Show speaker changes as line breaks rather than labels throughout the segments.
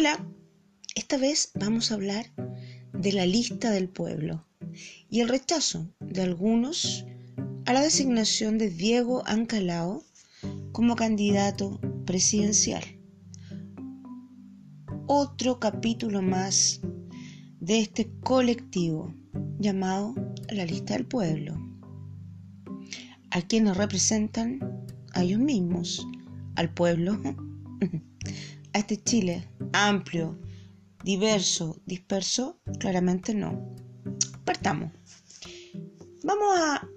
Hola, esta vez vamos a hablar de la lista del pueblo y el rechazo de algunos a la designación de Diego Ancalao como candidato presidencial. Otro capítulo más de este colectivo llamado la lista del pueblo, a quienes representan a ellos mismos, al pueblo, este Chile amplio, diverso, disperso, claramente no. Partamos. Vamos a,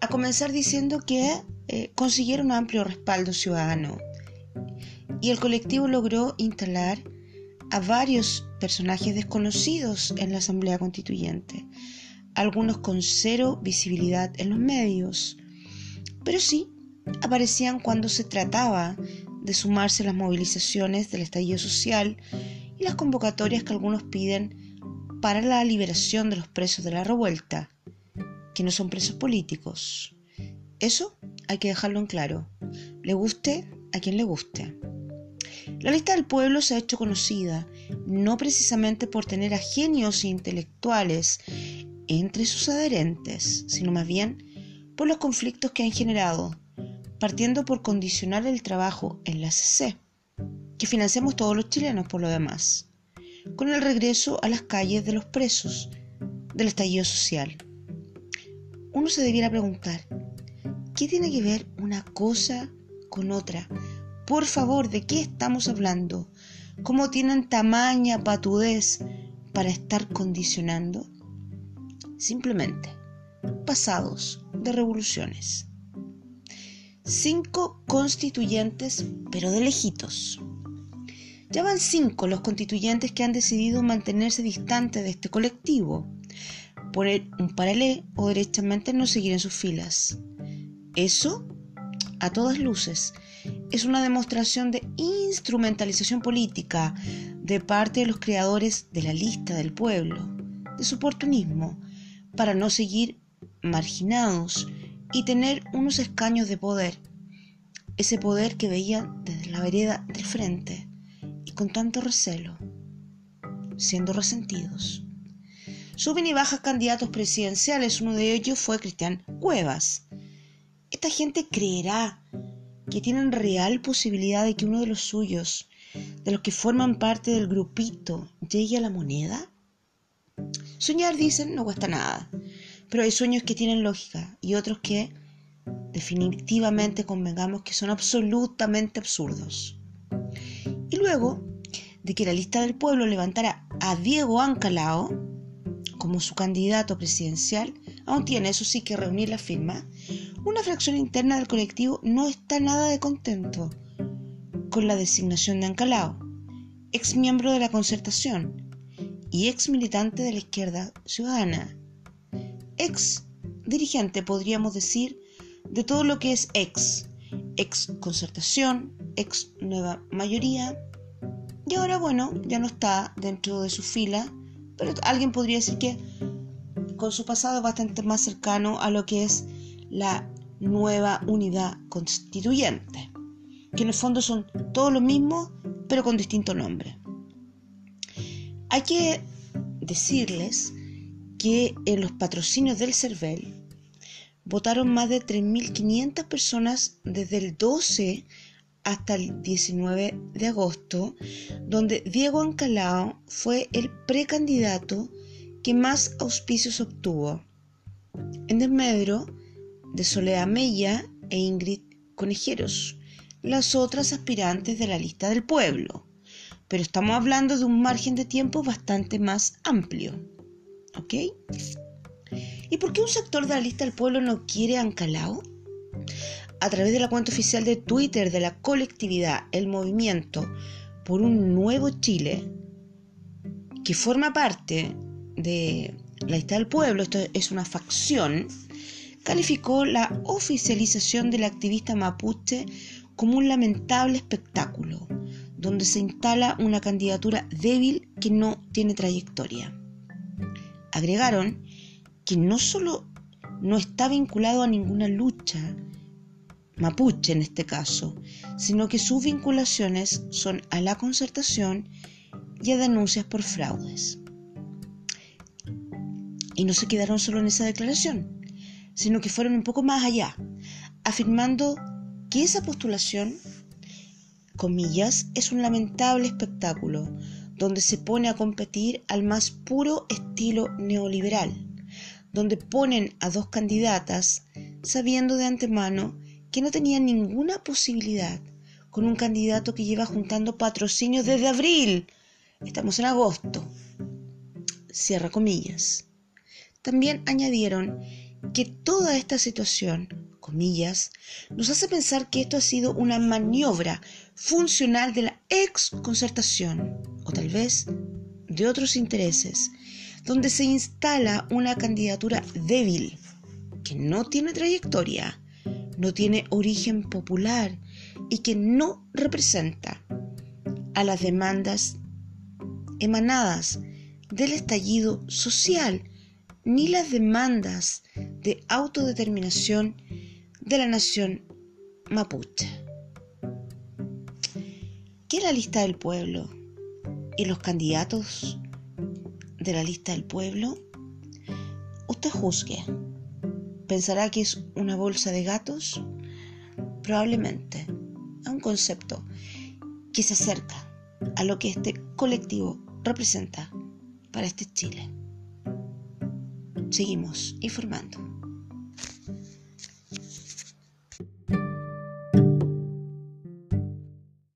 a comenzar diciendo que eh, consiguieron un amplio respaldo ciudadano y el colectivo logró instalar a varios personajes desconocidos en la Asamblea Constituyente, algunos con cero visibilidad en los medios, pero sí aparecían cuando se trataba de sumarse a las movilizaciones del estallido social y las convocatorias que algunos piden para la liberación de los presos de la revuelta, que no son presos políticos. Eso hay que dejarlo en claro, le guste a quien le guste. La lista del pueblo se ha hecho conocida no precisamente por tener a genios intelectuales entre sus adherentes, sino más bien por los conflictos que han generado, partiendo por condicionar el trabajo en la CC, que financiamos todos los chilenos por lo demás, con el regreso a las calles de los presos del estallido social. Uno se debiera preguntar, ¿qué tiene que ver una cosa con otra? Por favor, ¿de qué estamos hablando? ¿Cómo tienen tamaña patudez para estar condicionando? Simplemente, pasados de revoluciones. Cinco constituyentes, pero de lejitos. Ya van cinco los constituyentes que han decidido mantenerse distantes de este colectivo, poner un paralelo o derechamente no seguir en sus filas. Eso, a todas luces, es una demostración de instrumentalización política de parte de los creadores de la lista del pueblo, de su oportunismo, para no seguir marginados y tener unos escaños de poder, ese poder que veían desde la vereda del frente y con tanto recelo, siendo resentidos. Suben y bajan candidatos presidenciales, uno de ellos fue Cristian Cuevas. Esta gente creerá que tienen real posibilidad de que uno de los suyos, de los que forman parte del grupito, llegue a la moneda? Soñar, dicen, no cuesta nada, pero hay sueños que tienen lógica y otros que definitivamente convengamos que son absolutamente absurdos. Y luego de que la lista del pueblo levantara a Diego Ancalao como su candidato presidencial, aún tiene eso sí que reunir la firma, una fracción interna del colectivo no está nada de contento con la designación de Ancalao, ex miembro de la concertación y ex militante de la izquierda ciudadana, ex dirigente, podríamos decir, de todo lo que es ex, ex concertación, ex nueva mayoría, y ahora bueno, ya no está dentro de su fila, pero alguien podría decir que con su pasado bastante más cercano a lo que es la nueva unidad constituyente, que en el fondo son todos lo mismo, pero con distinto nombre. Hay que decirles que en los patrocinios del CERVEL votaron más de 3.500 personas desde el 12 hasta el 19 de agosto, donde Diego Ancalao fue el precandidato que más auspicios obtuvo. En desmedro de Soledad Mella e Ingrid Conejeros, las otras aspirantes de la lista del pueblo. Pero estamos hablando de un margen de tiempo bastante más amplio. ¿Ok? ¿Y por qué un sector de la lista del pueblo no quiere a Ancalao? A través de la cuenta oficial de Twitter de la colectividad El Movimiento por un Nuevo Chile, que forma parte de la lista del pueblo, esto es una facción, calificó la oficialización del activista mapuche como un lamentable espectáculo, donde se instala una candidatura débil que no tiene trayectoria. Agregaron que no solo no está vinculado a ninguna lucha mapuche en este caso, sino que sus vinculaciones son a la concertación y a denuncias por fraudes. Y no se quedaron solo en esa declaración, sino que fueron un poco más allá, afirmando que esa postulación, comillas, es un lamentable espectáculo donde se pone a competir al más puro estilo neoliberal, donde ponen a dos candidatas sabiendo de antemano que no tenían ninguna posibilidad con un candidato que lleva juntando patrocinios desde abril. Estamos en agosto. Cierra comillas. También añadieron que toda esta situación, comillas, nos hace pensar que esto ha sido una maniobra funcional de la ex concertación, o tal vez de otros intereses, donde se instala una candidatura débil, que no tiene trayectoria, no tiene origen popular y que no representa a las demandas emanadas del estallido social ni las demandas de autodeterminación de la nación mapuche. ¿Qué es la lista del pueblo? ¿Y los candidatos de la lista del pueblo? Usted juzgue. ¿Pensará que es una bolsa de gatos? Probablemente a un concepto que se acerca a lo que este colectivo representa para este Chile. Seguimos informando.